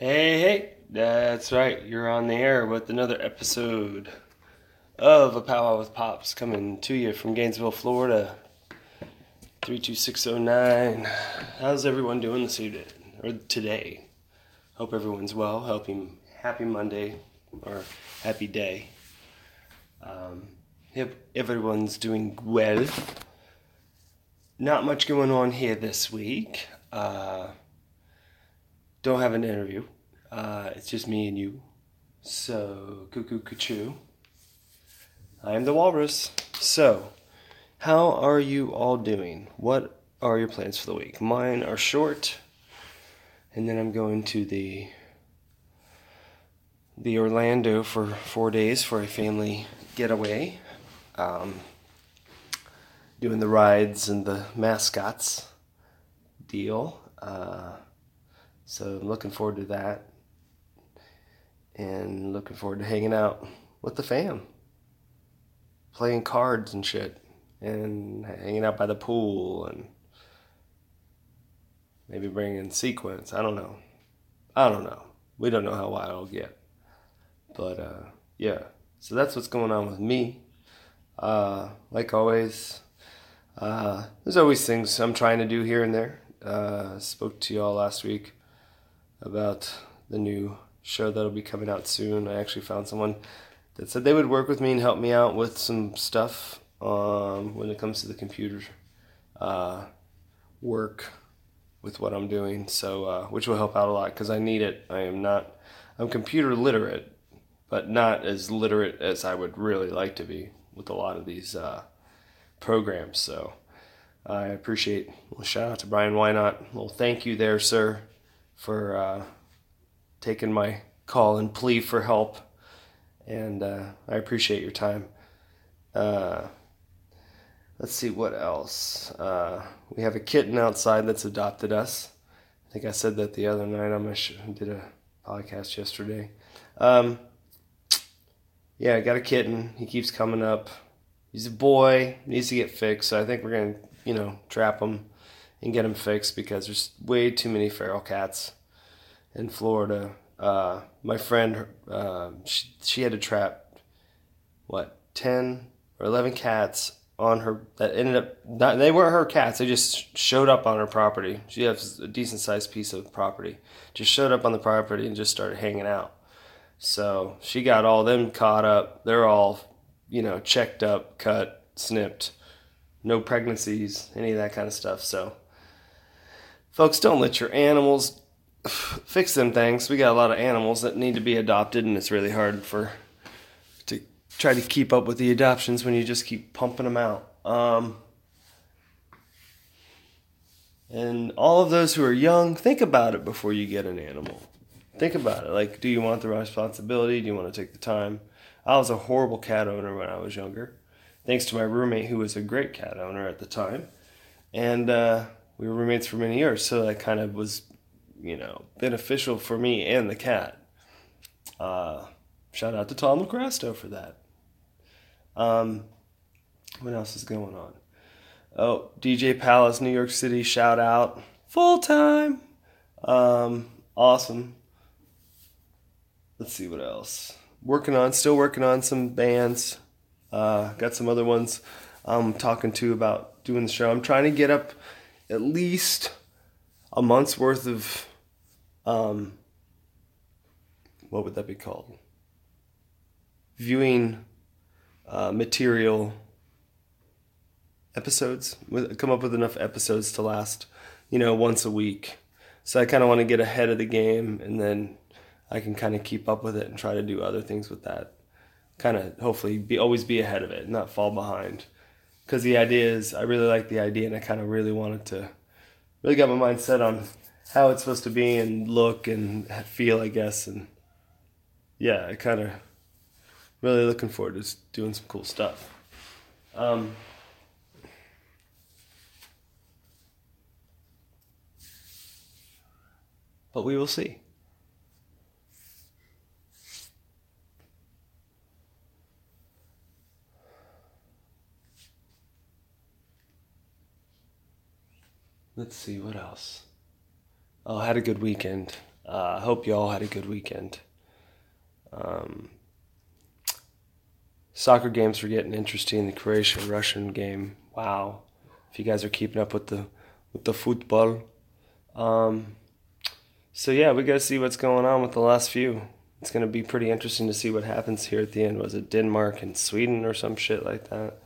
Hey, hey, that's right. You're on the air with another episode of A Powwow with Pops coming to you from Gainesville, Florida. 32609. How's everyone doing this evening or today? Hope everyone's well. Helping happy Monday or happy day. Um, if everyone's doing well. Not much going on here this week. Uh, don't have an interview. Uh, it's just me and you. So, cuckoo cuckoo. I am the walrus. So, how are you all doing? What are your plans for the week? Mine are short, and then I'm going to the the Orlando for four days for a family getaway. Um, doing the rides and the mascots deal. Uh, so I'm looking forward to that. And looking forward to hanging out with the fam. Playing cards and shit. And hanging out by the pool and maybe bringing sequence. I don't know. I don't know. We don't know how wild it'll get. But uh, yeah. So that's what's going on with me. Uh, like always, uh, there's always things I'm trying to do here and there. Uh, spoke to y'all last week about the new show that'll be coming out soon. I actually found someone that said they would work with me and help me out with some stuff um, when it comes to the computer uh, work with what I'm doing. So, uh, which will help out a lot because I need it. I am not, I'm computer literate, but not as literate as I would really like to be with a lot of these uh, programs. So, I appreciate. Well, shout out to Brian Why Wynot. Well, thank you there, sir, for uh, taking my call and plea for help, and uh, I appreciate your time. Uh, let's see what else. Uh, we have a kitten outside that's adopted us. I think I said that the other night. Sh- did a podcast yesterday. Um, yeah, I got a kitten. He keeps coming up. He's a boy. Needs to get fixed. So I think we're gonna, you know, trap him and get them fixed because there's way too many feral cats in Florida. Uh, my friend, uh, she, she had to trap what ten or eleven cats on her that ended up not, they weren't her cats they just showed up on her property. She has a decent sized piece of property. Just showed up on the property and just started hanging out. So she got all them caught up. They're all you know checked up cut snipped. No pregnancies any of that kind of stuff. So folks don't let your animals fix them things we got a lot of animals that need to be adopted and it's really hard for to try to keep up with the adoptions when you just keep pumping them out. Um, and all of those who are young, think about it before you get an animal. Think about it. Like, do you want the responsibility? Do you want to take the time? I was a horrible cat owner when I was younger, thanks to my roommate who was a great cat owner at the time. And uh, we were roommates for many years, so that kind of was, you know, beneficial for me and the cat. Uh, shout out to Tom Lacrasto for that. Um, what else is going on? Oh, DJ Palace, New York City, shout out. Full time. Um, awesome. Let's see what else. Working on, still working on some bands. Uh, got some other ones I'm talking to about doing the show. I'm trying to get up at least a month's worth of, um, what would that be called? Viewing uh, material episodes come up with enough episodes to last you know once a week. So i kind of want to get ahead of the game and then i can kind of keep up with it and try to do other things with that. Kind of hopefully be always be ahead of it not fall behind because the idea is i really like the idea and i kind of really wanted to really got my mind set on how it's supposed to be and look and feel i guess and yeah i kind of really looking forward to doing some cool stuff. Um, but we will see. Let's see what else. Oh, I had a good weekend. I uh, hope you all had a good weekend. Um, soccer games were getting interesting. The Croatia Russian game. Wow, if you guys are keeping up with the with the football. Um, so yeah, we got to see what's going on with the last few. It's to be pretty interesting to see what happens here at the end. Was it Denmark and Sweden or some shit like that?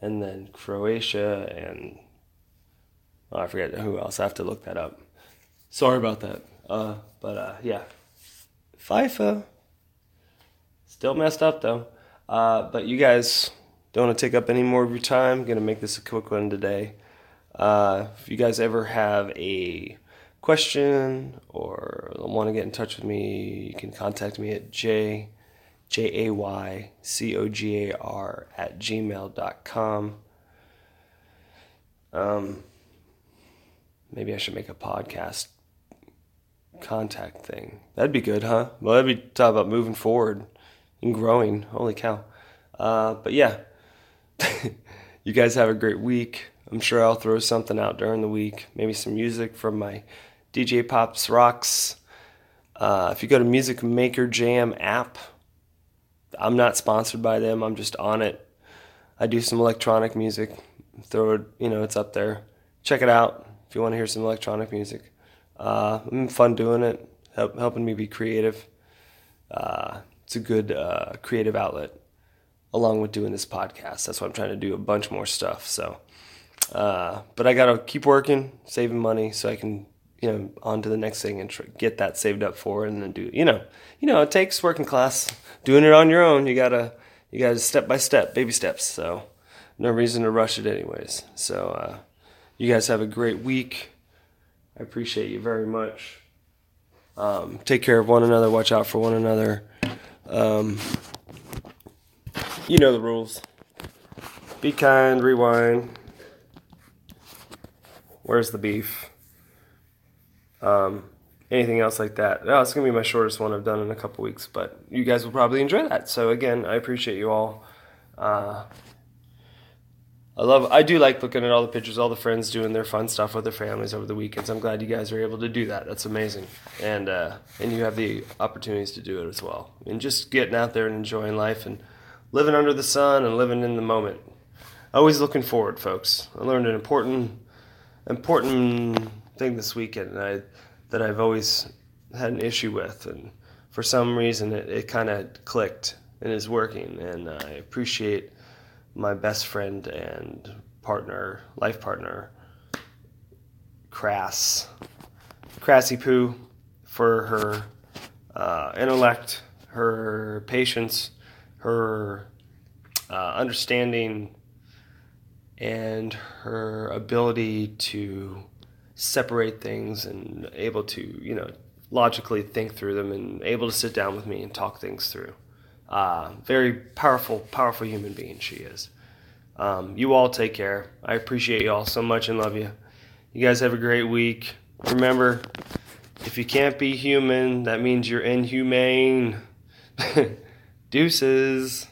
And then Croatia and I forget who else. I have to look that up. Sorry about that. Uh, but uh, yeah, FIFA still messed up though. Uh, but you guys don't want to take up any more of your time. I'm gonna make this a quick one today. Uh, if you guys ever have a question or want to get in touch with me, you can contact me at j j a y c o g a r at gmail.com. Um, maybe I should make a podcast contact thing. That'd be good, huh? Well, that'd be talk about moving forward and growing. Holy cow! Uh, but yeah, you guys have a great week. I'm sure I'll throw something out during the week. Maybe some music from my DJ Pops Rocks. Uh, if you go to Music Maker Jam app, I'm not sponsored by them. I'm just on it. I do some electronic music. Throw it, you know, it's up there. Check it out if you want to hear some electronic music. Uh, I'm fun doing it, help, helping me be creative. Uh, it's a good uh, creative outlet along with doing this podcast. That's why I'm trying to do a bunch more stuff. So, uh, but I got to keep working, saving money so I can, you know, on to the next thing and tr- get that saved up for and then do, you know, you know, it takes working class doing it on your own. You gotta, you gotta step by step, baby steps. So no reason to rush it anyways. So, uh, you guys have a great week. I appreciate you very much. Um, take care of one another. Watch out for one another. Um, you know the rules. Be kind, rewind. Where's the beef? Um, anything else like that. Oh, it's going to be my shortest one I've done in a couple weeks, but you guys will probably enjoy that. So, again, I appreciate you all. Uh, I love. I do like looking at all the pictures, all the friends doing their fun stuff with their families over the weekends. I'm glad you guys are able to do that. That's amazing, and uh, and you have the opportunities to do it as well. And just getting out there and enjoying life and living under the sun and living in the moment. Always looking forward, folks. I learned an important important thing this weekend that I that I've always had an issue with, and for some reason it, it kind of clicked and is working, and I appreciate my best friend and partner, life partner, Crass, Crassy Poo, for her uh, intellect, her patience, her uh, understanding, and her ability to separate things and able to, you know, logically think through them and able to sit down with me and talk things through. Uh, very powerful, powerful human being she is. Um, you all take care. I appreciate you all so much and love you. You guys have a great week. Remember, if you can't be human, that means you're inhumane. Deuces.